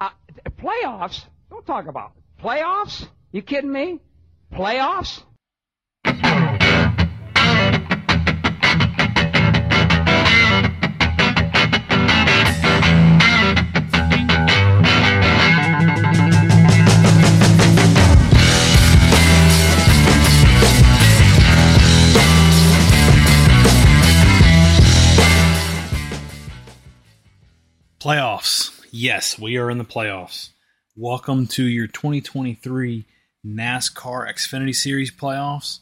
Uh, playoffs? Don't talk about it. Playoffs? You kidding me? Playoffs? Yes, we are in the playoffs. Welcome to your 2023 NASCAR Xfinity Series playoffs.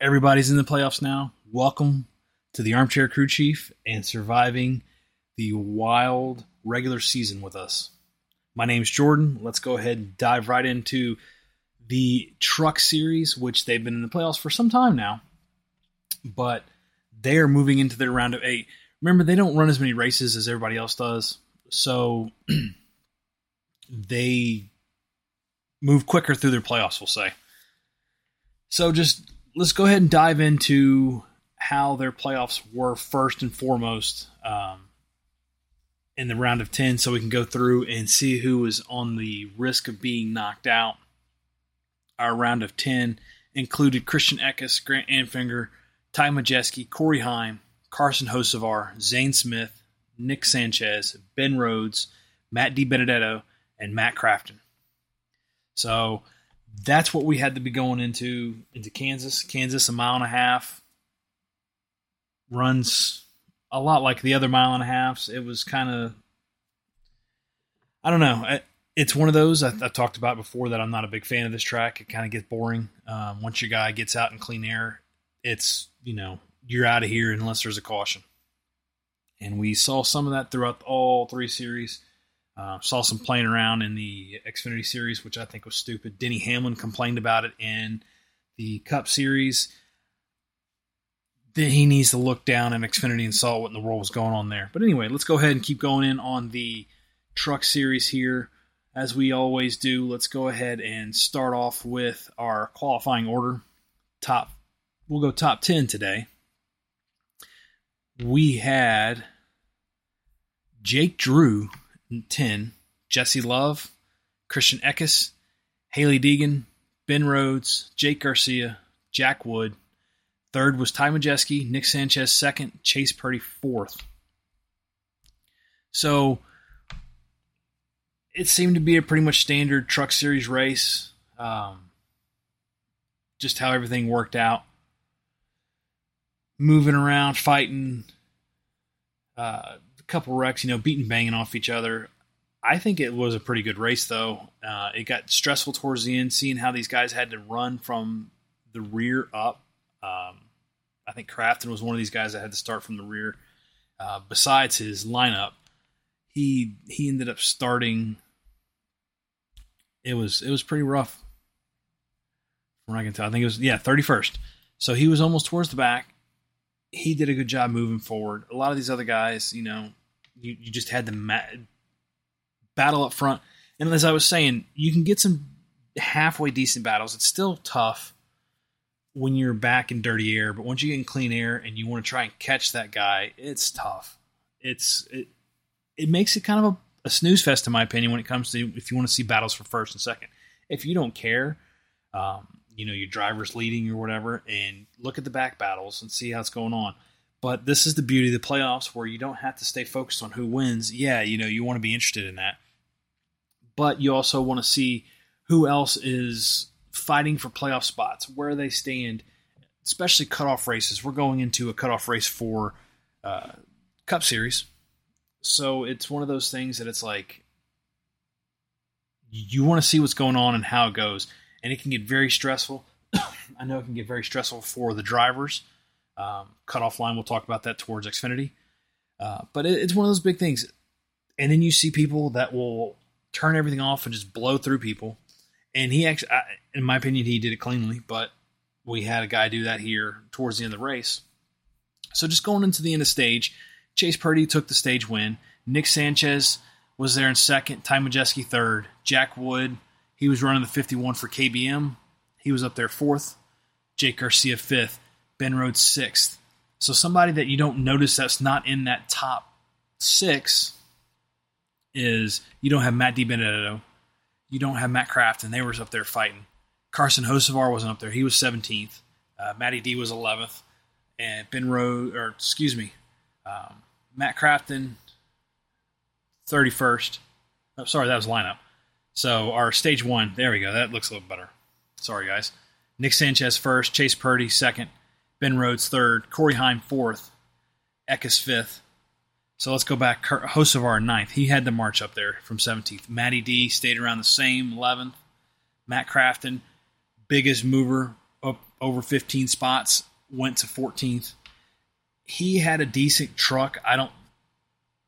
Everybody's in the playoffs now. Welcome to the Armchair Crew Chief and surviving the wild regular season with us. My name's Jordan. Let's go ahead and dive right into the Truck Series, which they've been in the playoffs for some time now, but they are moving into their round of eight. Remember, they don't run as many races as everybody else does, so they move quicker through their playoffs, we'll say. So just let's go ahead and dive into how their playoffs were first and foremost um, in the round of 10 so we can go through and see who was on the risk of being knocked out. Our round of 10 included Christian Eckes, Grant Enfinger, Ty Majeski, Corey Heim, Carson Hocevar, Zane Smith, Nick Sanchez, Ben Rhodes, Matt DiBenedetto, and Matt Crafton. So that's what we had to be going into into Kansas. Kansas, a mile and a half, runs a lot like the other mile and a halfs. It was kind of, I don't know. It's one of those I, have talked about before that I'm not a big fan of this track. It kind of gets boring um, once your guy gets out in clean air. It's you know you're out of here unless there's a caution. And we saw some of that throughout all three series. Uh, saw some playing around in the Xfinity series, which I think was stupid. Denny Hamlin complained about it in the Cup series. Then he needs to look down at Xfinity and saw what in the world was going on there. But anyway, let's go ahead and keep going in on the truck series here. As we always do, let's go ahead and start off with our qualifying order. Top, we'll go top 10 today we had Jake Drew 10, Jesse Love, Christian Eckes, Haley Deegan, Ben Rhodes, Jake Garcia, Jack Wood. Third was Ty Majeski, Nick Sanchez second, Chase Purdy fourth. So it seemed to be a pretty much standard truck series race. Um, just how everything worked out moving around, fighting, uh, a couple wrecks, you know, beating, banging off each other. I think it was a pretty good race, though. Uh, it got stressful towards the end, seeing how these guys had to run from the rear up. Um, I think Crafton was one of these guys that had to start from the rear. Uh, besides his lineup, he he ended up starting. It was it was pretty rough. From what I can tell, I think it was yeah thirty first. So he was almost towards the back, he did a good job moving forward. A lot of these other guys, you know, you, you just had the ma- battle up front. And as I was saying, you can get some halfway decent battles. It's still tough when you're back in dirty air, but once you get in clean air and you want to try and catch that guy, it's tough. It's it it makes it kind of a, a snooze fest, in my opinion, when it comes to if you want to see battles for first and second. If you don't care, um, you know your driver's leading or whatever, and look at the back battles and see how it's going on. But this is the beauty of the playoffs where you don't have to stay focused on who wins. Yeah, you know, you want to be interested in that. But you also want to see who else is fighting for playoff spots, where they stand, especially cutoff races. We're going into a cutoff race for uh, Cup Series. So it's one of those things that it's like you want to see what's going on and how it goes and it can get very stressful. I know it can get very stressful for the drivers. Um, cutoff line, we'll talk about that towards Xfinity. Uh, but it, it's one of those big things. And then you see people that will turn everything off and just blow through people. And he actually, I, in my opinion, he did it cleanly, but we had a guy do that here towards the end of the race. So just going into the end of stage, Chase Purdy took the stage win. Nick Sanchez was there in second, Ty Majeski third, Jack Wood he was running the 51 for KBM. He was up there fourth. Jake Garcia fifth. Ben Rhodes sixth. So somebody that you don't notice that's not in that top six is you don't have Matt DiBenedetto, you don't have Matt Kraft, and they were up there fighting. Carson Hocevar wasn't up there; he was 17th. Uh, Matty D was 11th, and Ben Rhodes, or excuse me, um, Matt Crafton, 31st. Oh, sorry, that was lineup. So our stage one, there we go. That looks a little better. Sorry, guys. Nick Sanchez first, Chase Purdy second, Ben Rhodes third, Corey Heim fourth, Eckes fifth. So let's go back. Hocevar ninth. He had the march up there from 17th. Matty D stayed around the same 11th. Matt Crafton, biggest mover up over 15 spots, went to 14th. He had a decent truck. I don't.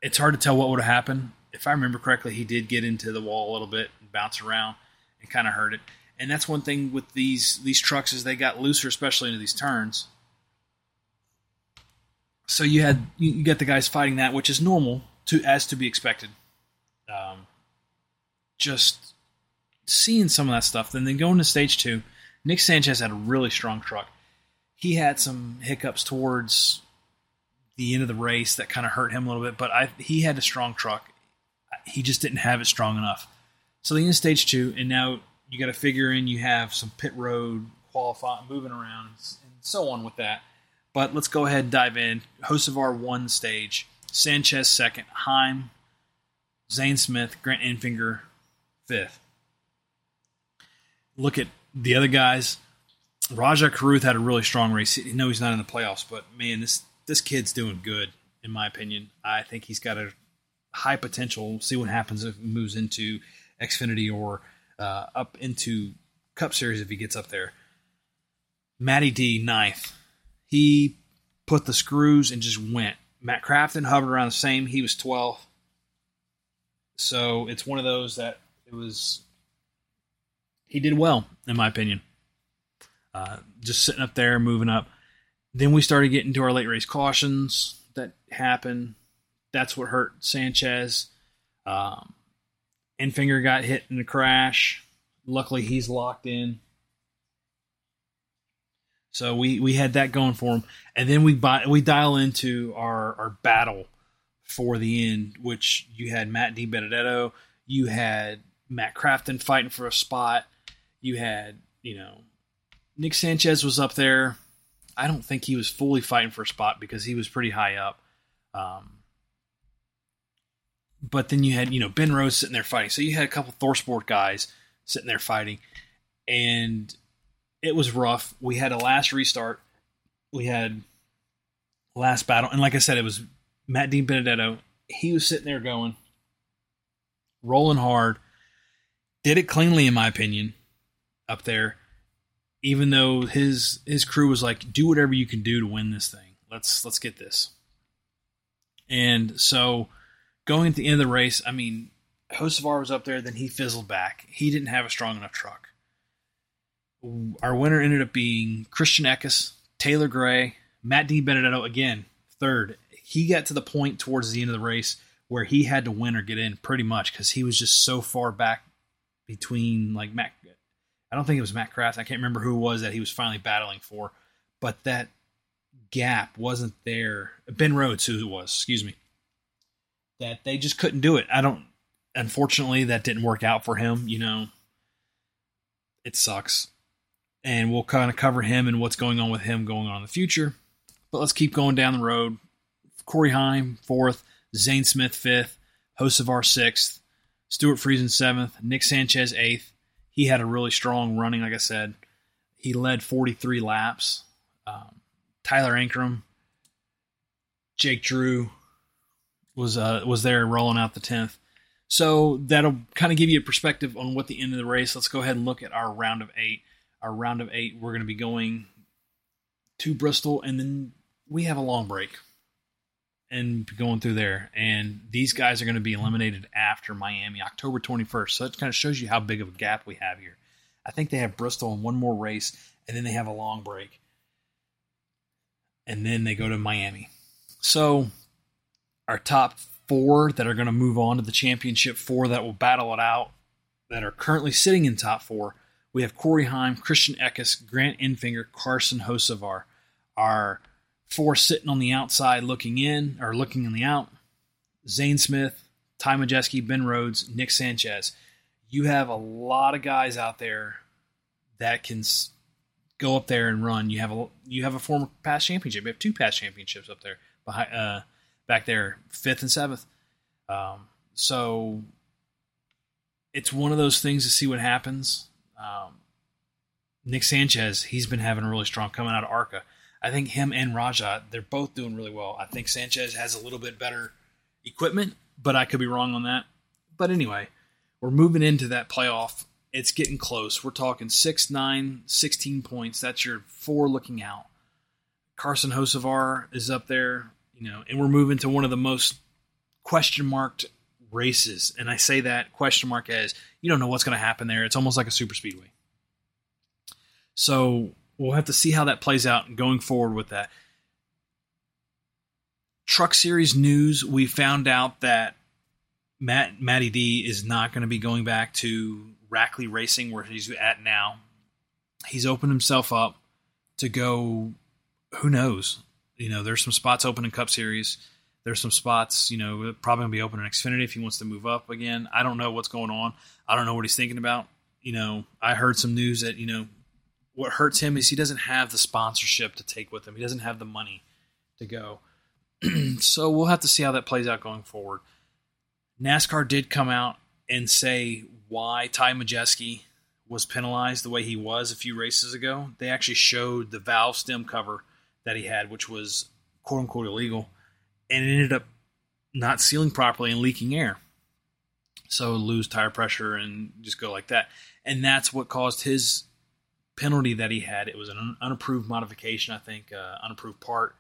It's hard to tell what would have happened. If I remember correctly, he did get into the wall a little bit bounce around and kind of hurt it. And that's one thing with these these trucks is they got looser, especially into these turns. So you had you get the guys fighting that, which is normal to as to be expected. Um, just seeing some of that stuff. Then then going to stage two, Nick Sanchez had a really strong truck. He had some hiccups towards the end of the race that kind of hurt him a little bit, but I, he had a strong truck. He just didn't have it strong enough. So the end of stage two, and now you got to figure in you have some pit road qualifying, moving around, and so on with that. But let's go ahead and dive in. Hocevar one stage, Sanchez second, Heim, Zane Smith, Grant Enfinger fifth. Look at the other guys. Rajah Caruth had a really strong race. I know he's not in the playoffs, but man, this this kid's doing good, in my opinion. I think he's got a high potential. We'll see what happens if he moves into Xfinity or uh, up into Cup Series if he gets up there. Matty D, ninth. He put the screws and just went. Matt Crafton hovered around the same. He was 12th. So it's one of those that it was. He did well, in my opinion. Uh, just sitting up there, moving up. Then we started getting to our late race cautions that happened. That's what hurt Sanchez. Um, Enfinger got hit in a crash. Luckily, he's locked in. So we, we had that going for him, and then we buy, we dial into our, our battle for the end, which you had Matt D DiBenedetto, you had Matt Crafton fighting for a spot, you had you know Nick Sanchez was up there. I don't think he was fully fighting for a spot because he was pretty high up. Um, but then you had you know Ben Rhodes sitting there fighting. So you had a couple ThorSport guys sitting there fighting, and it was rough. We had a last restart. We had last battle, and like I said, it was Matt Dean DiBenedetto. He was sitting there going, rolling hard. Did it cleanly, in my opinion, up there. Even though his his crew was like, do whatever you can do to win this thing. Let's let's get this. And so going at the end of the race, I mean, Hocevar was up there, then he fizzled back. He didn't have a strong enough truck. Our winner ended up being Christian Eckes, Taylor Gray, Matt DiBenedetto again, third. He got to the point towards the end of the race where he had to win or get in pretty much because he was just so far back between like Matt. I don't think it was Matt Kraft. I can't remember who it was that he was finally battling for, but that gap wasn't there. Ben Rhodes, who it was, excuse me that they just couldn't do it. I don't. Unfortunately, that didn't work out for him. You know, it sucks, and we'll kind of cover him and what's going on with him going on in the future. But let's keep going down the road. Corey Heim fourth, Zane Smith fifth, Hocevar sixth, Stewart Friesen seventh, Nick Sanchez eighth. He had a really strong running, like I said. He led 43 laps. Um, Tyler Ankrum, Jake Drew, was uh, was there rolling out the tenth. So that'll kind of give you a perspective on what the end of the race. Let's go ahead and look at our round of eight. Our round of eight, we're going to be going to Bristol, and then we have a long break and going through there. And these guys are going to be eliminated after Miami, October 21st. So it kind of shows you how big of a gap we have here. I think they have Bristol and one more race, and then they have a long break. And then they go to Miami. So our top four that are going to move on to the championship, four that will battle it out, that are currently sitting in top four. We have Corey Heim, Christian Eckes, Grant Enfinger, Carson Hocevar. Our four sitting on the outside looking in, or looking in the out. Zane Smith, Ty Majeski, Ben Rhodes, Nick Sanchez. You have a lot of guys out there that can go up there and run. You have a you have a former past championship. You have two past championships up there behind uh, back there, fifth and seventh. Um, so it's one of those things to see what happens. Um, Nick Sanchez, he's been having a really strong coming out of ARCA. I think him and Rajah, they're both doing really well. I think Sanchez has a little bit better equipment, but I could be wrong on that. But anyway, we're moving into that playoff. It's getting close. We're talking 6, 9, 16 points. That's your four looking out. Carson Hocevar is up there, you know, and we're moving to one of the most question marked races. And I say that question mark as you don't know what's going to happen there. It's almost like a super speedway. So we'll have to see how that plays out going forward with that. Truck Series news: We found out that Matt Matty D is not going to be going back to Rackley Racing where he's at now. He's opened himself up to go. Who knows? You know, there's some spots open in Cup Series. There's some spots, you know, probably gonna be open in Xfinity if he wants to move up again. I don't know what's going on. I don't know what he's thinking about. You know, I heard some news that you know what hurts him is he doesn't have the sponsorship to take with him. He doesn't have the money to go. so we'll have to see how that plays out going forward. NASCAR did come out and say why Ty Majeski was penalized the way he was a few races ago. They actually showed the valve stem cover that he had, which was quote unquote illegal, and it ended up not sealing properly and leaking air. So lose tire pressure and just go like that. And that's what caused his penalty that he had. It was an unapproved modification, I think, uh, unapproved part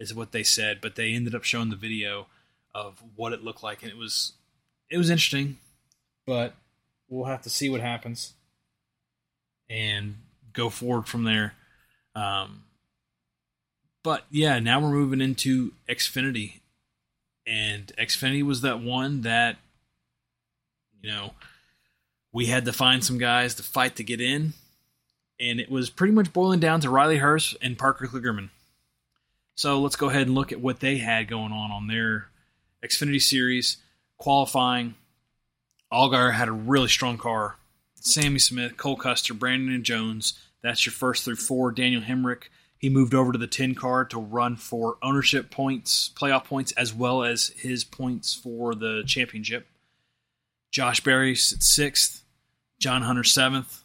is what they said. But they ended up showing the video of what it looked like, and it was it was interesting. But we'll have to see what happens and go forward from there. Um, but yeah, now we're moving into Xfinity, and Xfinity was that one that you know we had to find some guys to fight to get in and it was pretty much boiling down to Riley Herbst and Parker Kligerman. So let's go ahead and look at what they had going on on their Xfinity Series qualifying. Allgaier had a really strong car. Sammy Smith, Cole Custer, Brandon and Jones. That's your first through four. Daniel Hemric. He moved over to the 10 car to run for ownership points, playoff points, as well as his points for the championship. Josh Berry sixth. John Hunter seventh.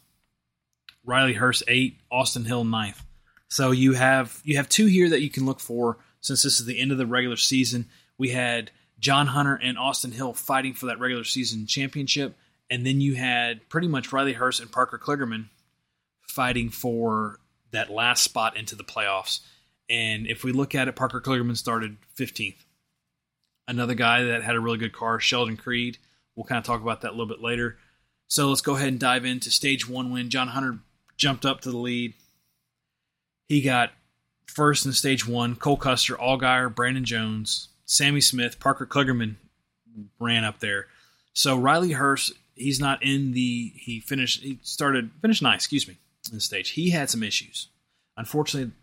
Riley Herbst eight, Austin Hill ninth. So you have you have two here that you can look for since this is the end of the regular season. We had John Hunter and Austin Hill fighting for that regular season championship, and then you had pretty much Riley Herbst and Parker Kligerman fighting for that last spot into the playoffs. And if we look at it, Parker Kligerman started 15th. Another guy that had a really good car, Sheldon Creed. We'll kind of talk about that a little bit later. So let's go ahead and dive into stage one win. John Hunter jumped up to the lead. He got first in stage one. Cole Custer, Allgaier, Brandon Jones, Sammy Smith, Parker Kligerman ran up there. So Riley Herbst, he's not in the. He finished. He started finished ninth. Excuse me. In the stage, he had some issues. Unfortunately,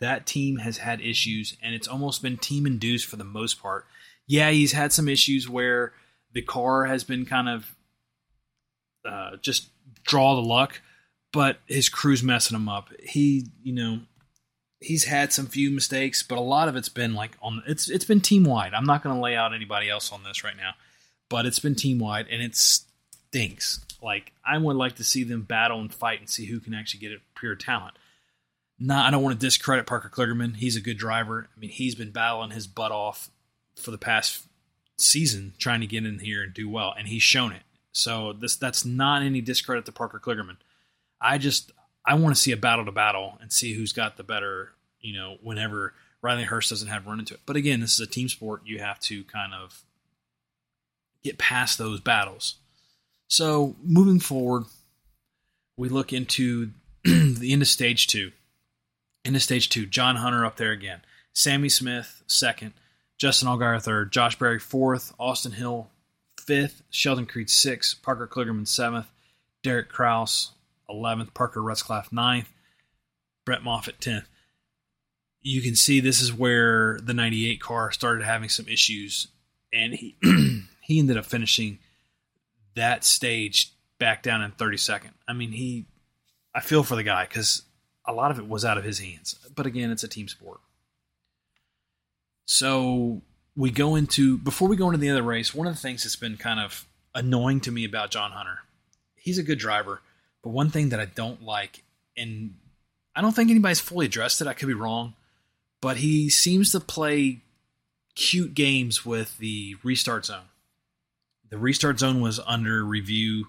that team has had issues, and it's almost been team induced for the most part. Yeah, he's had some issues where the car has been kind of uh, just draw the luck but his crew's messing him up. He, you know, he's had some few mistakes, but a lot of it's been like on it's it's been team wide. I'm not going to lay out anybody else on this right now, but it's been team wide and it stinks. Like I would like to see them battle and fight and see who can actually get it pure talent. Not, I don't want to discredit Parker Kligerman. He's a good driver. I mean, he's been battling his butt off for the past season trying to get in here and do well, and he's shown it. So this that's not any discredit to Parker Kligerman. I just I want to see a battle to battle and see who's got the better, you know, whenever Riley Herbst doesn't have run into it. But again, this is a team sport. You have to kind of get past those battles. So moving forward, we look into the end of stage two. Into stage two, John Hunter up there again. Sammy Smith second, Justin Allgaier third, Josh Berry fourth, Austin Hill fifth, Sheldon Creed sixth, Parker Kligerman seventh, Derek Kraus 11th, Parker Retzlaff 9th, Brett Moffitt 10th. You can see this is where the 98 car started having some issues, and he He ended up finishing that stage back down in 32nd. I mean, he, I feel for the guy because a lot of it was out of his hands. But again, it's a team sport. So we go into, before we go into the other race, one of the things that's been kind of annoying to me about John Hunter, he's a good driver. But one thing that I don't like, and I don't think anybody's fully addressed it, I could be wrong, but he seems to play cute games with the restart zone. The restart zone was under review,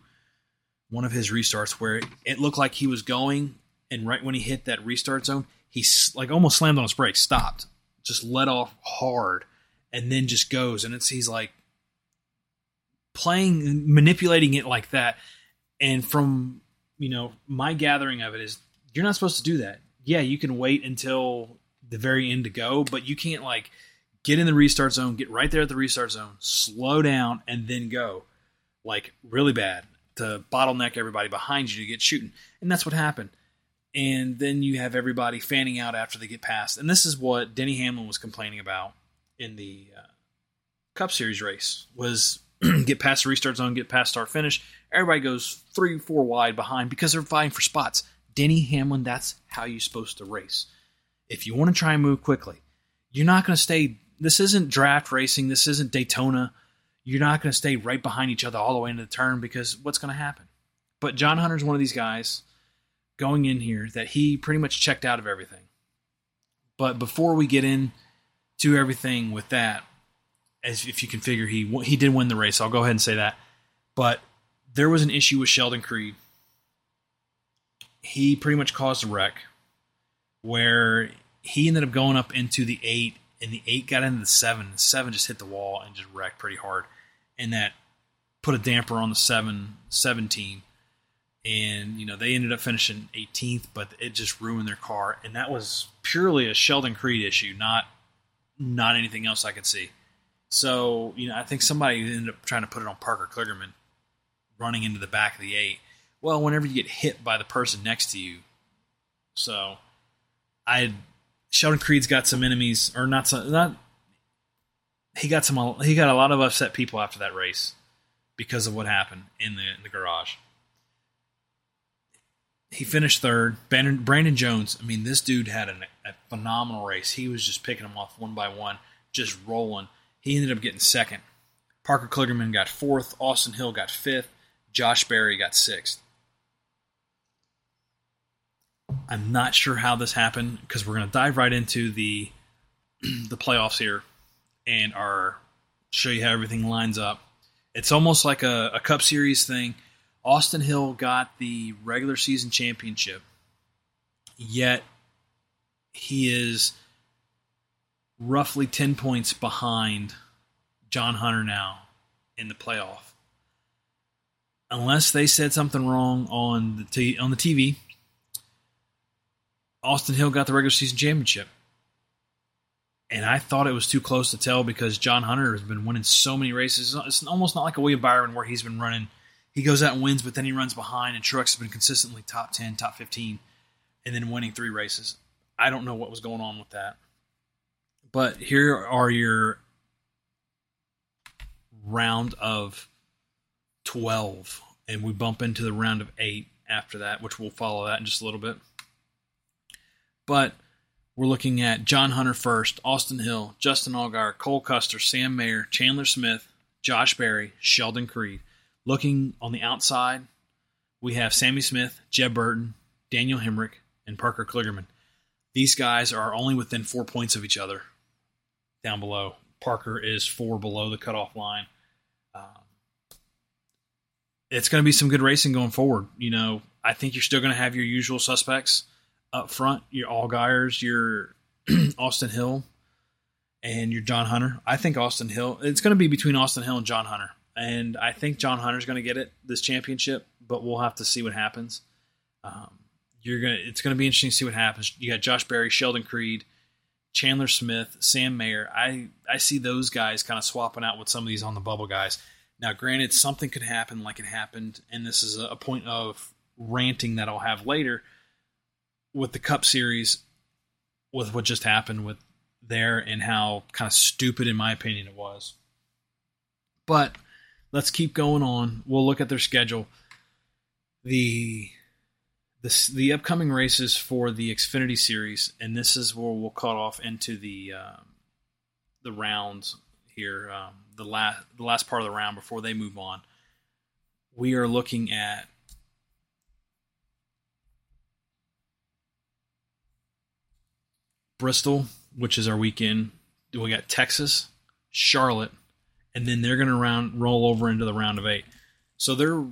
one of his restarts, where it looked like he was going, and right when he hit that restart zone, he like almost slammed on his brakes, stopped, just let off hard, and then just goes. And it's he's like playing, manipulating it like that. And from you know my gathering of it is, you're not supposed to do that. Yeah, you can wait until the very end to go, but you can't like get in the restart zone, get right there at the restart zone, slow down, and then go like really bad to bottleneck everybody behind you to get shooting. And that's what happened. And then you have everybody fanning out after they get past. And this is what Denny Hamlin was complaining about in the uh, Cup Series race was get past the restart zone, get past start finish. Everybody goes three, four wide behind because they're vying for spots. Denny Hamlin, that's how you're supposed to race. If you want to try and move quickly, you're not going to stay. This isn't draft racing. This isn't Daytona. You're not going to stay right behind each other all the way into the turn because what's going to happen? But John Hunter's one of these guys going in here that he pretty much checked out of everything. But before we get in to everything with that, as if you can figure, he he did win the race. I'll go ahead and say that. But there was an issue with Sheldon Creed. He pretty much caused a wreck where he ended up going up into the eight, and the eight got into the seven. The seven just hit the wall and just wrecked pretty hard, and that put a damper on the seven 17 and you know they ended up finishing 18th but it just ruined their car. And that was purely a sheldon creed issue not not anything else i could see. So you know i think somebody ended up trying to put it on parker kligerman running into the back of the eight. Well whenever you get hit by the person next to you. So i sheldon creed's got some enemies or not some not he got some he got a lot of upset people after that race because of what happened in the, in the garage he finished third. Brandon, Brandon Jones, I mean, this dude had an, a phenomenal race. He was just picking them off one by one, just rolling. He ended up getting second. Parker Kligerman got fourth. Austin Hill got fifth. Josh Berry got sixth. I'm not sure how this happened because we're going to dive right into the the playoffs here and our show you how everything lines up. It's almost like a, a Cup Series thing Austin Hill got the regular season championship, yet he is roughly 10 points behind John Hunter now in the playoff. Unless they said something wrong on the t- on the TV, Austin Hill got the regular season championship. And I thought it was too close to tell because John Hunter has been winning so many races. It's almost not like a William Byron where he's been running he goes out and wins, but then he runs behind, and Truex has been consistently top 10, top 15, and then winning three races. I don't know what was going on with that. But here are your round of 12, and we bump into the round of eight after that, which we'll follow that in just a little bit. But we're looking at John Hunter first, Austin Hill, Justin Allgaier, Cole Custer, Sam Mayer, Chandler Smith, Josh Berry, Sheldon Creed. Looking on the outside, we have Sammy Smith, Jeb Burton, Daniel Hemric, and Parker Kligerman. These guys are only within four points of each other down below. Parker is four below the cutoff line. Um, it's going to be some good racing going forward. You know, I think you're still going to have your usual suspects up front. Your Allgaiers, your Austin Hill, and your John Hunter. I think Austin Hill. It's going to be between Austin Hill and John Hunter and I think John Hunter's going to get it this championship, but we'll have to see what happens. Um, you're gonna, it's going to be interesting to see what happens. You got Josh Berry, Sheldon Creed, Chandler Smith, Sam Mayer. I I see those guys kind of swapping out with some of these on the bubble guys. Now, granted, something could happen like it happened, and this is a point of ranting that I'll have later with the Cup Series, with what just happened with there and how kind of stupid, in my opinion, it was. But let's keep going on. We'll look at their schedule. The the the upcoming races for the Xfinity Series, and this is where we'll cut off into the uh, the rounds here, um, the last the last part of the round before they move on. We are looking at Bristol, which is our weekend. We got Texas, Charlotte, and then they're going to round roll over into the round of eight. So their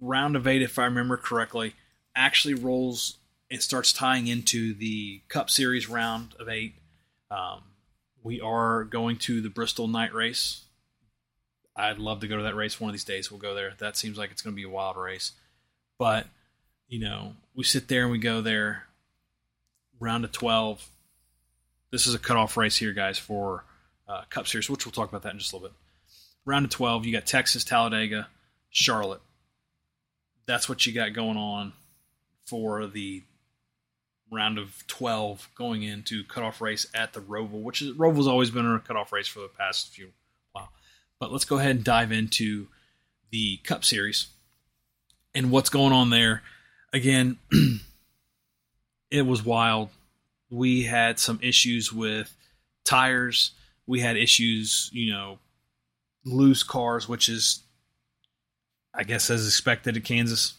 round of eight, if I remember correctly, actually rolls and starts tying into the Cup Series round of eight. Um, we are going to the Bristol night race. I'd love to go to that race one of these days. We'll go there. That seems like it's going to be a wild race. But, you know, we sit there and we go there, round of 12. This is a cutoff race here, guys, for uh, Cup Series, which we'll talk about that in just a little bit. Round of 12, you got Texas, Talladega, Charlotte. That's what you got going on for the round of 12 going into cutoff race at the Roval, which is Roval's always been a cutoff race for the past few while. But let's go ahead and dive into the Cup Series and what's going on there. Again, it was wild. We had some issues with tires. We had issues, you know, loose cars, which is, I guess, as expected at Kansas.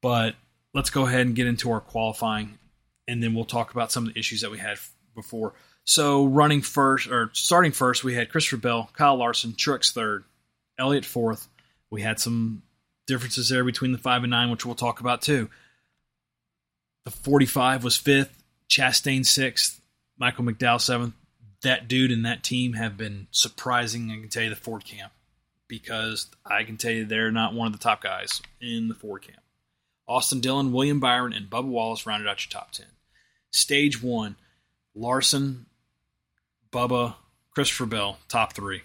But let's go ahead and get into our qualifying, and then we'll talk about some of the issues that we had before. So, running first or starting first, we had Christopher Bell, Kyle Larson, Truex third, Elliott fourth. We had some differences there between the five and nine, which we'll talk about too. The 45 was fifth, Chastain sixth, Michael McDowell seventh. That dude and that team have been surprising. I can tell you the Ford camp because I can tell you they're not one of the top guys in the Ford camp. Austin Dillon, William Byron, and Bubba Wallace rounded out your top 10. Stage one, Larson, Bubba, Christopher Bell, top three.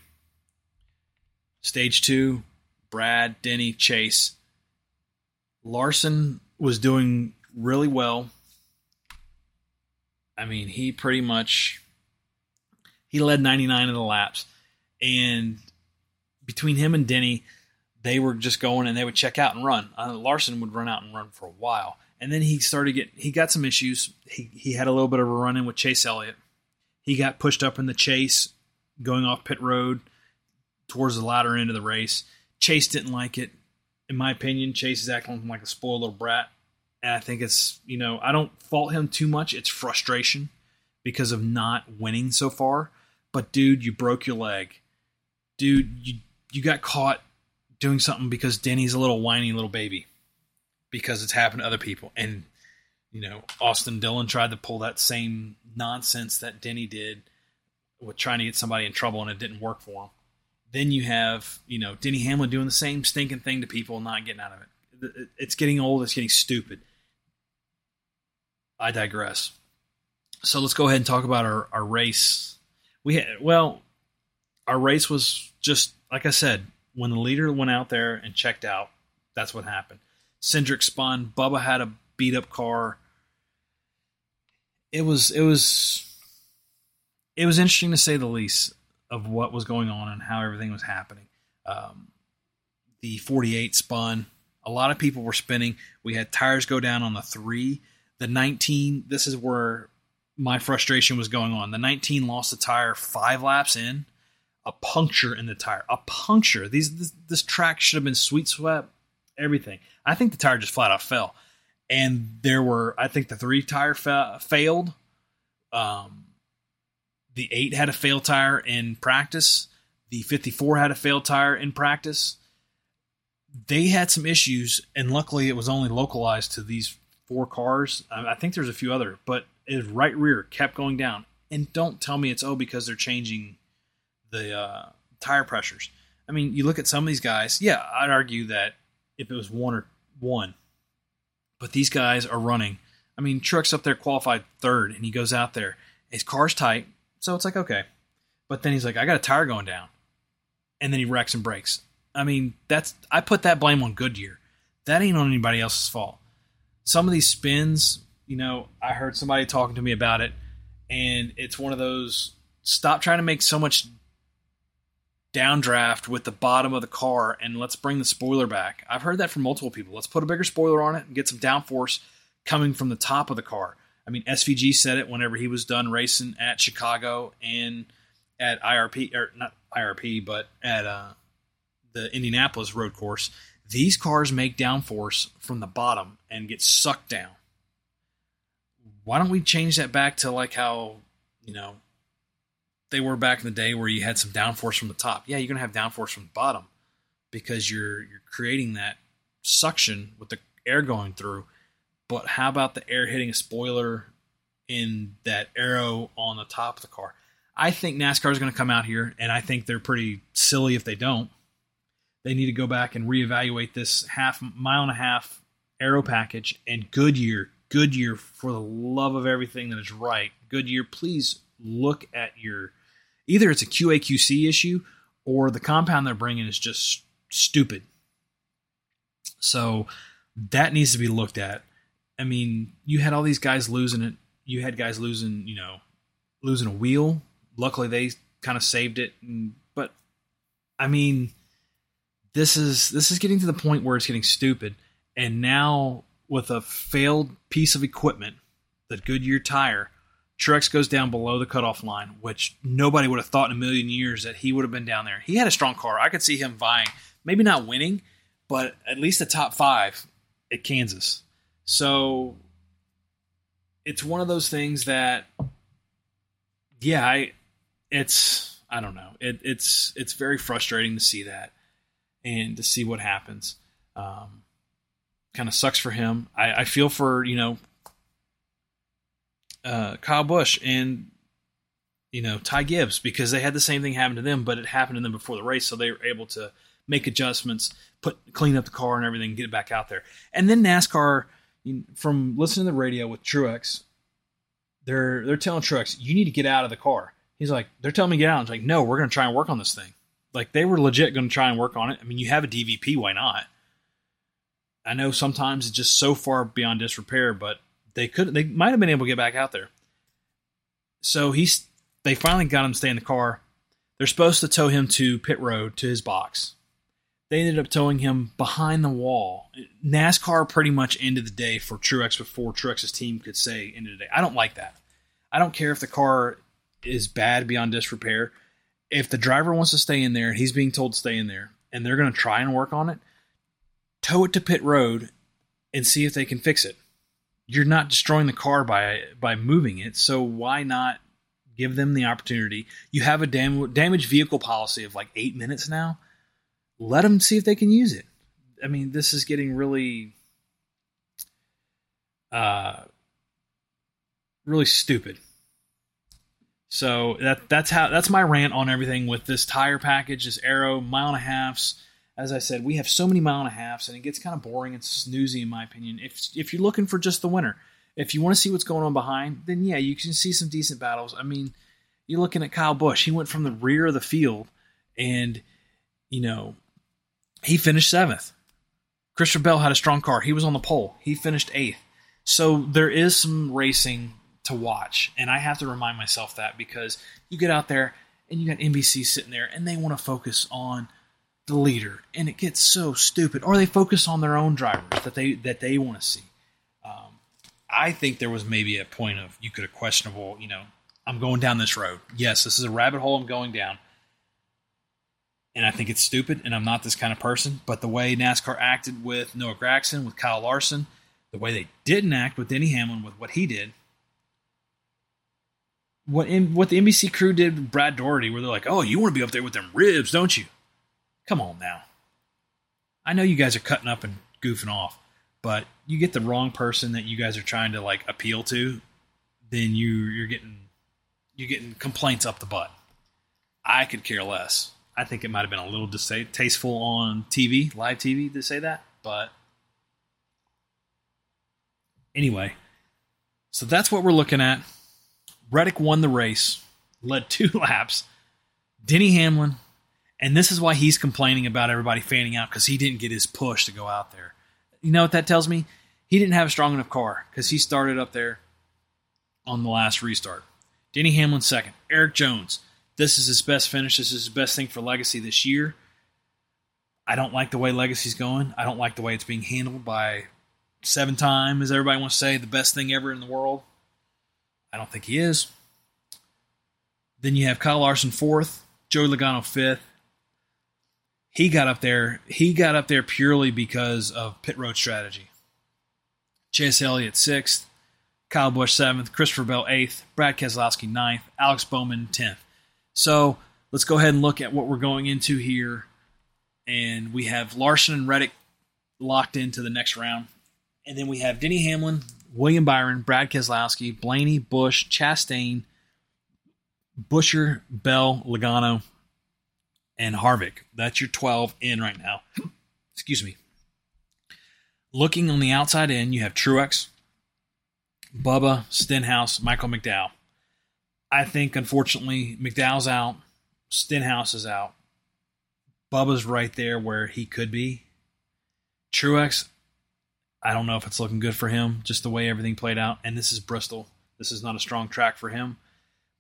Stage two, Brad, Denny, Chase. Larson was doing really well. I mean, he pretty much he led 99 of the laps, and between him and Denny, they were just going and they would check out and run. Uh, Larson would run out and run for a while, and then he started get he got some issues. He he had a little bit of a run in with Chase Elliott. He got pushed up in the chase, going off pit road towards the latter end of the race. Chase didn't like it. In my opinion, Chase is acting like a spoiled little brat, and I think it's you know I don't fault him too much. It's frustration because of not winning so far. But dude, you broke your leg. Dude, you you got caught doing something because Denny's a little whiny little baby because it's happened to other people. And, you know, Austin Dillon tried to pull that same nonsense that Denny did with trying to get somebody in trouble and it didn't work for him. Then you have, you know, Denny Hamlin doing the same stinking thing to people and not getting out of it. It's getting old. It's getting stupid. I digress. So let's go ahead and talk about our, our race. We had, well, our race was just, like I said, when the leader went out there and checked out, that's what happened. Cindric spun. Bubba had a beat up car. It was it was it was interesting to say the least of what was going on and how everything was happening. Um, the 48 spun. A lot of people were spinning. We had tires go down on the three. The 19. This is where my frustration was going on. The 19 lost the tire five laps in a puncture in the tire. A puncture. These this, this track should have been sweet swept. Everything. I think the tire just flat out fell, and there were. I think the three tire fa- failed. Um, the eight had a fail tire in practice. The 54 had a failed tire in practice. They had some issues, and luckily it was only localized to these four cars. I think there's a few other, but his right rear kept going down. And don't tell me it's oh because they're changing the uh, tire pressures. I mean, you look at some of these guys. Yeah, I'd argue that if it was one or one, but these guys are running. I mean, Truex up there qualified third, and he goes out there. His car's tight, so it's like okay, but then he's like, I got a tire going down, and then he wrecks and breaks. I mean, that's I put that blame on Goodyear. That ain't on anybody else's fault. Some of these spins, you know, I heard somebody talking to me about it, and it's one of those stop trying to make so much downdraft with the bottom of the car and let's bring the spoiler back. I've heard that from multiple people. Let's put a bigger spoiler on it and get some downforce coming from the top of the car. I mean, SVG said it whenever he was done racing at Chicago and at IRP, or not IRP, but at uh, the Indianapolis road course. These cars make downforce from the bottom and get sucked down. Why don't we change that back to like how, you know, they were back in the day where you had some downforce from the top. Yeah, you're going to have downforce from the bottom because you're you're creating that suction with the air going through but how about the air hitting a spoiler in that arrow on the top of the car? I think NASCAR is going to come out here, and I think they're pretty silly if they don't. They need to go back and reevaluate this half mile and a half aero package and Goodyear. Goodyear, for the love of everything that is right, Goodyear, please look at your either it's a QAQC issue or the compound they're bringing is just stupid. So that needs to be looked at. I mean, you had all these guys losing it. You had guys losing, you know, losing a wheel. Luckily, they kind of saved it. But I mean, this is this is getting to the point where it's getting stupid. And now with a failed piece of equipment, the Goodyear tire, Truex goes down below the cutoff line, which nobody would have thought in a million years that he would have been down there. He had a strong car. I could see him vying, maybe not winning, but at least a top five at Kansas. So it's one of those things that, yeah, I, it's I don't know. It, it's it's very frustrating to see that and to see what happens. Um, kind of sucks for him. I, I feel for you know uh, Kyle Busch and you know Ty Gibbs because they had the same thing happen to them, but it happened to them before the race, so they were able to make adjustments, put clean up the car and everything, get it back out there. And then NASCAR from listening to the radio with Truex, they're they're telling Truex, you need to get out of the car. He's like, they're telling me to get out. I'm like, no, we're going to try and work on this thing. Like they were legit going to try and work on it. I mean, you have a DVP, why not? I know sometimes it's just so far beyond disrepair, but they could they might have been able to get back out there. So he's they finally got him to stay in the car. They're supposed to tow him to pit road to his box. They ended up towing him behind the wall. NASCAR pretty much ended the day for Truex before Truex's team could say ended the day. I don't like that. I don't care if the car is bad beyond disrepair. If the driver wants to stay in there and he's being told to stay in there and they're going to try and work on it, tow it to pit road and see if they can fix it. You're not destroying the car by by moving it, so why not give them the opportunity? You have a dam- damaged vehicle policy of like eight minutes now let them see if they can use it. I mean, this is getting really, uh, really stupid. So that that's how that's my rant on everything with this tire package, this aero, mile and a halfs. As I said, we have so many mile and a halfs, and it gets kind of boring and snoozy in my opinion. If if you're looking for just the winner, if you want to see what's going on behind, then yeah, you can see some decent battles. I mean, you're looking at Kyle Busch. He went from the rear of the field, and you know he finished seventh. Christopher Bell had a strong car. He was on the pole. He finished eighth. So there is some racing to watch. And I have to remind myself that because you get out there and you got NBC sitting there and they want to focus on the leader and it gets so stupid. Or they focus on their own drivers that they that they want to see. Um, I think there was maybe a point of you could have questionable, you know, I'm going down this road. Yes, this is a rabbit hole I'm going down and I think it's stupid, and I'm not this kind of person. But the way NASCAR acted with Noah Gragson, with Kyle Larson, the way they didn't act with Denny Hamlin with what he did, what in, what the NBC crew did with Brad Daugherty, where they're like, "Oh, you want to be up there with them ribs, don't you?" Come on now. I know you guys are cutting up and goofing off, but you get the wrong person that you guys are trying to like appeal to, then you you're getting you're getting complaints up the butt. I could care less. I think it might have been a little distasteful on TV, live TV, to say that. But anyway, so that's what we're looking at. Reddick won the race, led two laps. Denny Hamlin, and this is why he's complaining about everybody fanning out because he didn't get his push to go out there. You know what that tells me? He didn't have a strong enough car because he started up there on the last restart. Denny Hamlin second. Erik Jones this is his best finish. This is his best thing for Legacy this year. I don't like the way Legacy's going. I don't like the way it's being handled by seven time, as everybody wants to say, the best thing ever in the world. I don't think he is. Then you have Kyle Larson fourth, Joey Logano fifth. He got up there. He got up there purely because of pit road strategy. Chase Elliott sixth, Kyle Busch seventh, Christopher Bell eighth, Brad Keselowski ninth, Alex Bowman tenth. So let's go ahead and look at what we're going into here. And we have Larson and Reddick locked into the next round. And then we have Denny Hamlin, William Byron, Brad Keselowski, Blaney, Busch, Chastain, Buescher, Bell, Logano, and Harvick. That's your 12 in right now. Excuse me. Looking on the outside in, you have Truex, Bubba, Stenhouse, Michael McDowell. I think, unfortunately, McDowell's out, Stenhouse is out. Bubba's right there where he could be. Truex, I don't know if it's looking good for him, just the way everything played out. And this is Bristol. This is not a strong track for him.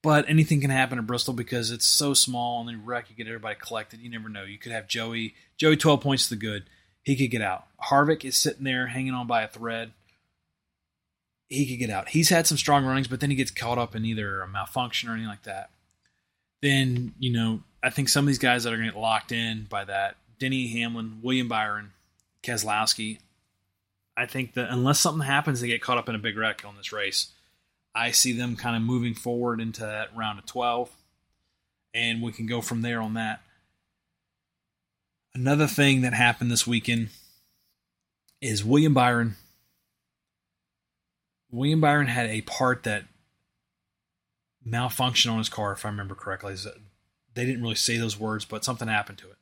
But anything can happen at Bristol because it's so small and then wreck, you get everybody collected. You never know. You could have Joey, Joey 12 points to the good. He could get out. Harvick is sitting there hanging on by a thread. He could get out. He's had some strong runnings, but then he gets caught up in either a malfunction or anything like that. Then, you know, I think some of these guys that are going to get locked in by that Denny Hamlin, William Byron, Keselowski, I think that unless something happens, they get caught up in a big wreck on this race. I see them kind of moving forward into that round of 12, and we can go from there on that. Another thing that happened this weekend is William Byron. William Byron had a part that malfunctioned on his car, if I remember correctly. They didn't really say those words, but something happened to it.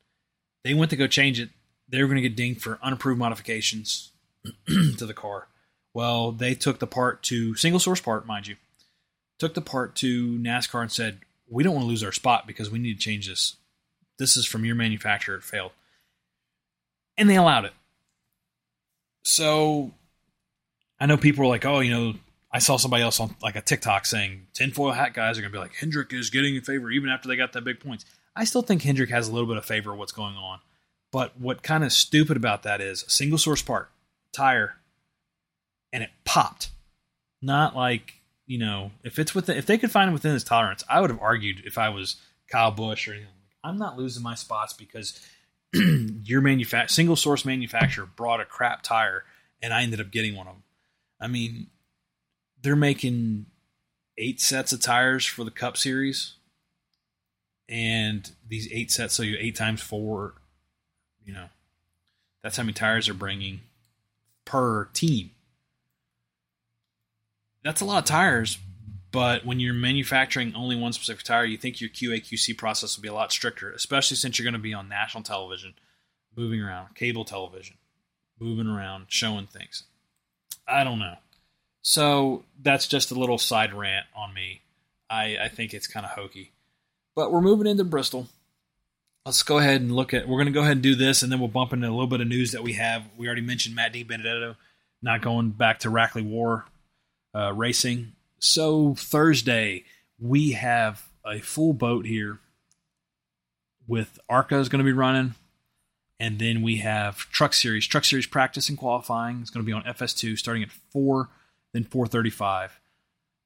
They went to go change it. They were going to get dinged for unapproved modifications to the car. Well, they took the part to single source part, mind you, took the part to NASCAR and said, "We don't want to lose our spot because we need to change this. This is from your manufacturer. It failed," and they allowed it. So, I know people are like, "Oh, you know." I saw somebody else on like a TikTok saying tinfoil hat guys are going to be like Hendrick is getting in favor even after they got that big points. I still think Hendrick has a little bit of favor of what's going on. But what kind of stupid about that is a single source part, tire, and it popped. Not like you know, if it's within, if they could find it within his tolerance, I would have argued if I was Kyle Busch or anything. I'm not losing my spots because your manufa- single source manufacturer brought a crap tire and I ended up getting one of them. I mean, they're making eight sets of tires for the Cup Series, and these eight sets, so you eight times four, you know, that's how many tires they're bringing per team that's a lot of tires. But when you're manufacturing only one specific tire, you think your QA QC process will be a lot stricter, especially since you're going to be on national television, moving around, cable television, moving around, showing things. I don't know. So that's just a little side rant on me. I, I think it's kind of hokey. But we're moving into Bristol. Let's go ahead and look at. We're going to go ahead and do this, and then we'll bump into a little bit of news that we have. We already mentioned Matt DiBenedetto not going back to Rackley War uh, racing. So Thursday we have a full boat here with ARCA is going to be running, and then we have Truck Series. Truck Series practice and qualifying is going to be on FS2 starting at four, then 4:35.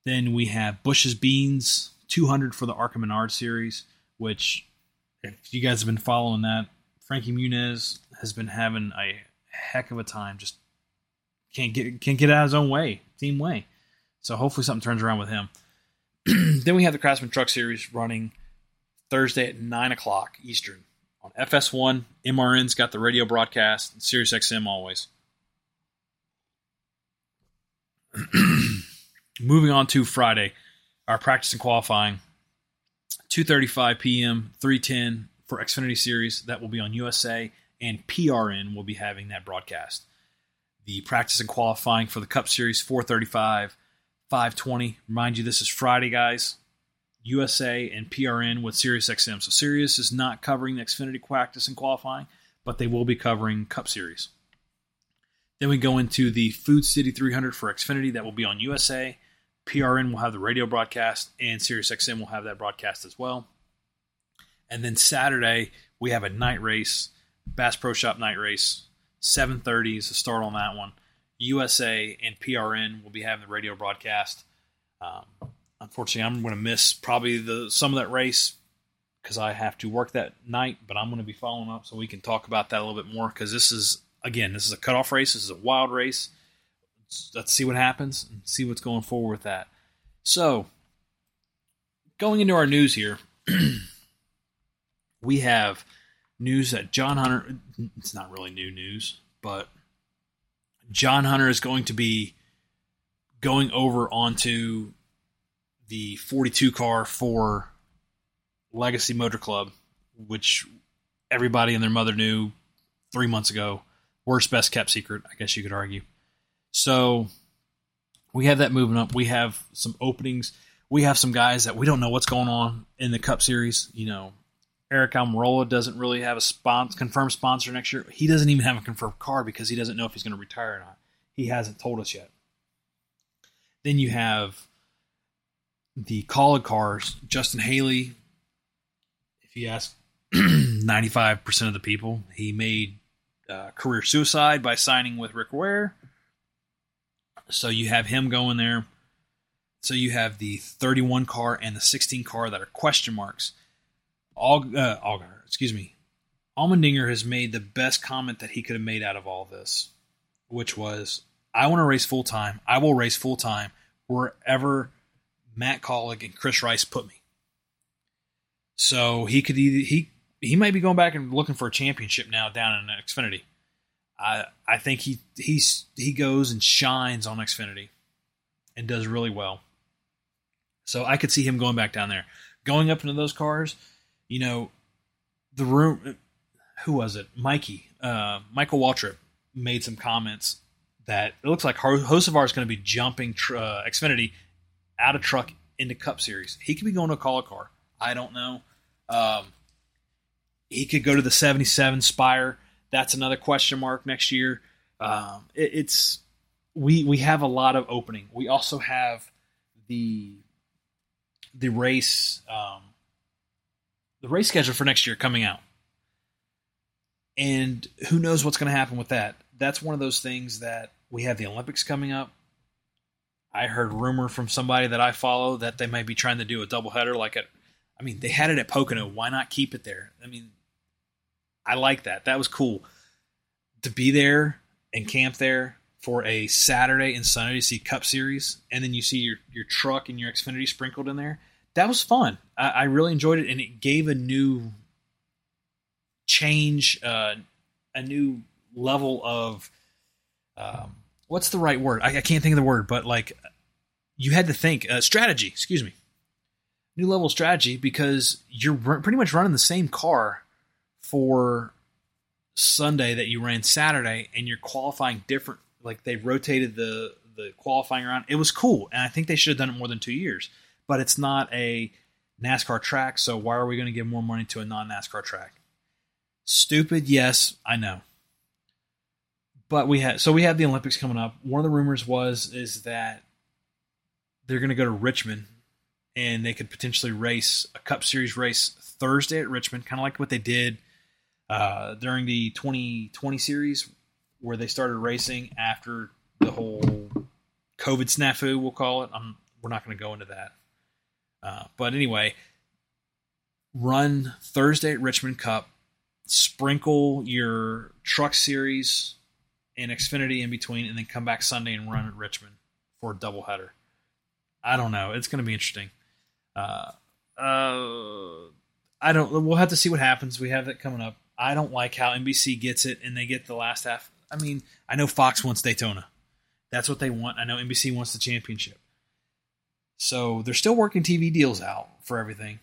Then we have Bush's Beans 200 for the ARCA Menard Series, which if you guys have been following that, Frankie Muniz has been having a heck of a time. Just can't get can't get out of his own way, team way. So hopefully something turns around with him. then we have the Craftsman Truck Series running Thursday at 9 o'clock Eastern on FS1. MRN's got the radio broadcast, and Sirius XM always. Moving on to Friday, our practice and qualifying, 2.35 p.m., 3.10 for Xfinity Series. That will be on USA, and PRN will be having that broadcast. The practice and qualifying for the Cup Series, 4.35 520. Remind you, this is Friday, guys. USA and PRN with SiriusXM. So Sirius is not covering the Xfinity practice and qualifying, but they will be covering Cup Series. Then we go into the Food City 300 for Xfinity. That will be on USA. PRN will have the radio broadcast, and SiriusXM will have that broadcast as well. And then Saturday we have a night race, Bass Pro Shop night race, 7:30 is the start on that one. USA and PRN will be having the radio broadcast. Um, unfortunately, I'm going to miss probably the some of that race because I have to work that night. But I'm going to be following up so we can talk about that a little bit more because this is again this is a cutoff race. This is a wild race. Let's, see what happens and see what's going forward with that. So going into our news here, we have news that John Hunter. It's not really new news, but John Hunter is going to be going over onto the 42 car for Legacy Motor Club, which everybody and their mother knew three months ago. Worst, best kept secret, I guess you could argue. So we have that moving up. We have some openings. We have some guys that we don't know what's going on in the Cup Series. You know, Eric Almirola doesn't really have a sponsor, confirmed sponsor next year. He doesn't even have a confirmed car because he doesn't know if he's going to retire or not. He hasn't told us yet. Then you have the Kaulig cars. Justin Haley, if you ask 95% of the people, he made uh, career suicide by signing with Rick Ware. So you have him going there. So you have the 31 car and the 16 car that are question marks. All, uh, excuse me. Allmendinger has made the best comment that he could have made out of all this, which was, "I want to race full time. I will race full time wherever Matt Kaulig and Chris Rice put me." So he could either he he might be going back and looking for a championship now down in Xfinity. I I think he he's he goes and shines on Xfinity and does really well. So I could see him going back down there, going up into those cars you know, the room. Who was it? Mikey, uh, Michael Waltrip made some comments that it looks like Hocevar is going to be jumping tr- uh, Xfinity out of truck into Cup Series. He could be going to call a Kaulig car. I don't know. Um, he could go to the 77 Spire. That's another question mark next year. Um, it, it's we we have a lot of opening. We also have the the race um, the race schedule for next year coming out. And who knows what's going to happen with that? That's one of those things that we have the Olympics coming up. I heard rumor from somebody that I follow that they might be trying to do a doubleheader like at I mean, they had it at Pocono. Why not keep it there? I mean, I like that. That was cool. To be there and camp there for a Saturday and Sunday to see Cup Series, and then you see your, your truck and your Xfinity sprinkled in there that was fun. I, I really enjoyed it, and it gave a new change, uh, a new level of um, what's the right word? I, I, can't think of the word, but like you had to think uh, strategy. Excuse me, new level strategy because you're pretty much running the same car for Sunday that you ran Saturday, and you're qualifying different. Like they rotated the the qualifying around. It was cool, and I think they should have done it more than two years but it's not a NASCAR track, so why are we going to give more money to a non NASCAR track? Stupid, yes, I know. But we had so we have the Olympics coming up. One of the rumors was is that they're going to go to Richmond and they could potentially race a Cup Series race Thursday at Richmond, kind of like what they did uh, during the 2020 series, where they started racing after the whole COVID snafu, we'll call it. I'm, we're not going to go into that. Uh, but anyway, run Thursday at Richmond Cup, sprinkle your truck series and Xfinity in between, and then come back Sunday and run at Richmond for a doubleheader. I don't know. It's going to be interesting. Uh, uh, I don't. We'll have to see what happens. We have that coming up. I don't like how NBC gets it and they get the last half. I mean, I know Fox wants Daytona. That's what they want. I know NBC wants the championship. So they're still working TV deals out for everything.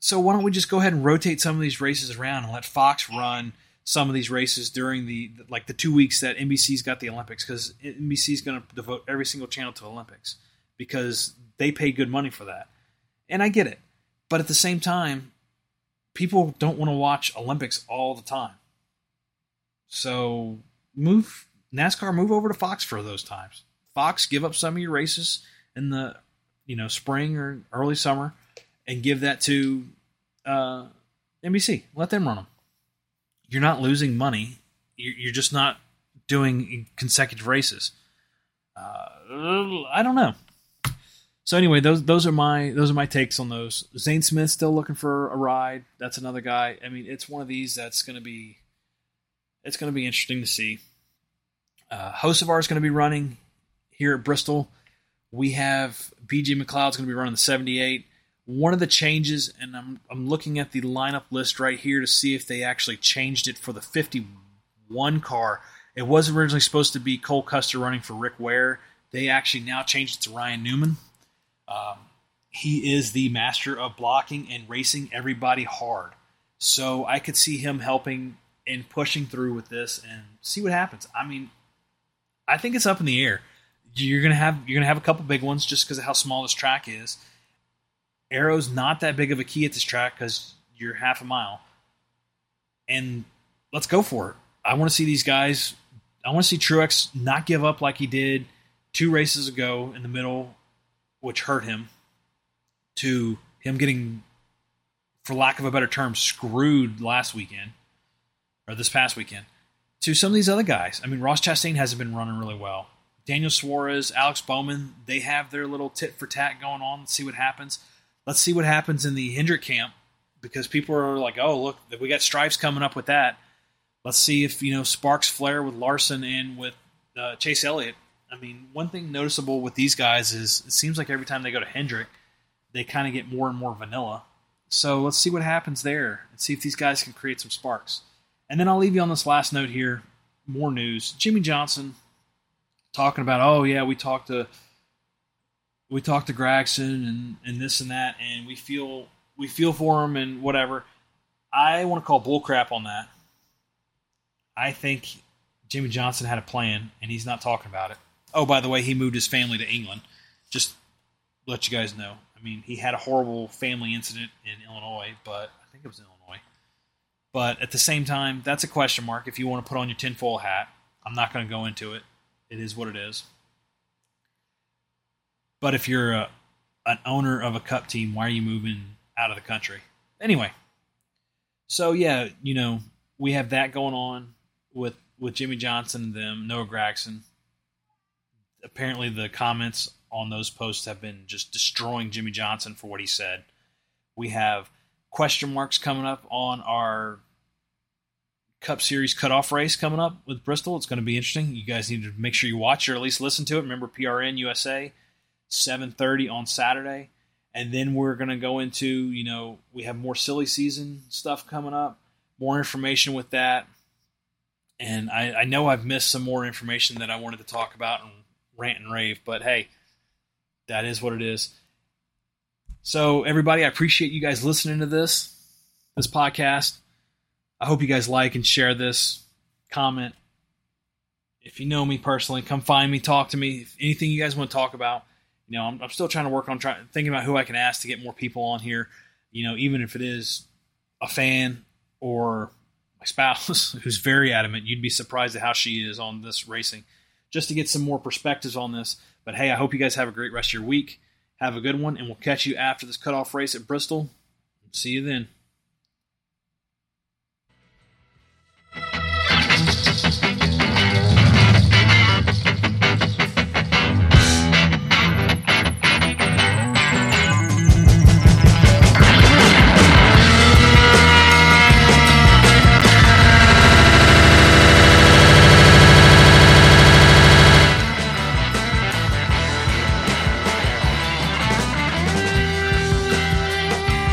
So why don't we just go ahead and rotate some of these races around and let Fox run some of these races during the like the two weeks that NBC's got the Olympics because NBC's going to devote every single channel to Olympics because they pay good money for that. And I get it. But at the same time, people don't want to watch Olympics all the time. So move NASCAR move over to Fox for those times. Fox give up some of your races in the you know spring or early summer, and give that to uh, NBC. Let them run them. You're not losing money. You're just not doing consecutive races. Uh, I don't know. So anyway, those those are my those are my takes on those. Zane Smith still looking for a ride. That's another guy. I mean, it's one of these that's going to be it's going to be interesting to see. Uh, Hocevar is going to be running here at Bristol. We have BJ McLeod's going to be running the 78. One of the changes, and I'm I'm looking at the lineup list right here to see if they actually changed it for the 51 car. It was originally supposed to be Cole Custer running for Rick Ware. They actually now changed it to Ryan Newman. Um, he is the master of blocking and racing everybody hard. So I could see him helping and pushing through with this and see what happens. I mean, I think it's up in the air. You're gonna have you're gonna have a couple big ones just because of how small this track is. Aero's not that big of a key at this track because you're half a mile. And let's go for it. I want to see these guys. I want to see Truex not give up like he did two races ago in the middle which hurt him, to him getting, for lack of a better term, screwed last weekend or this past weekend, to some of these other guys. I mean, Ross Chastain hasn't been running really well. Daniel Suarez, Alex Bowman, they have their little tit for tat going on. Let's see what happens. Let's see what happens in the Hendrick camp because people are like, oh, look, we got stripes coming up with that. Let's see if, you know, sparks flare with Larson and with uh, Chase Elliott I mean, one thing noticeable with these guys is it seems like every time they go to Hendrick, they kind of get more and more vanilla. So let's see what happens there and see if these guys can create some sparks. And then I'll leave you on this last note here. More news. Jimmie Johnson talking about, oh yeah, we talked to we talked to Gragson and, and this and that, and we feel we feel for him and whatever. I want to call bullcrap on that. I think Jimmie Johnson had a plan, and he's not talking about it. Oh, by the way, he moved his family to England. Just let you guys know. I mean, he had a horrible family incident in Illinois, but I think it was Illinois. But at the same time, that's a question mark. If you want to put on your tinfoil hat, I'm not going to go into it. It is what it is. But if you're a, an owner of a cup team, why are you moving out of the country? Anyway, so yeah, you know, we have that going on with with Jimmie Johnson and them, Noah Gragson apparently the comments on those posts have been just destroying Jimmie Johnson for what he said. We have question marks coming up on our Cup Series cutoff race coming up with Bristol. It's going to be interesting. You guys need to make sure you watch or at least listen to it. Remember PRN USA, 7:30 on Saturday, and then we're going to go into you know we have more silly season stuff coming up. More information with that, and I, I know I've missed some more information that I wanted to talk about and rant and rave, but hey, that is what it is. So, everybody, I appreciate you guys listening to this this podcast. I hope you guys like and share this. Comment. If you know me personally, come find me, talk to me. If anything you guys want to talk about, you know, I'm, I'm still trying to work on trying thinking about who I can ask to get more people on here. You know, even if it is a fan or my spouse who's very adamant, you'd be surprised at how she is on this racing just to get some more perspectives on this. But hey, I hope you guys have a great rest of your week. Have a good one, and we'll catch you after this cutoff race at Bristol. See you then.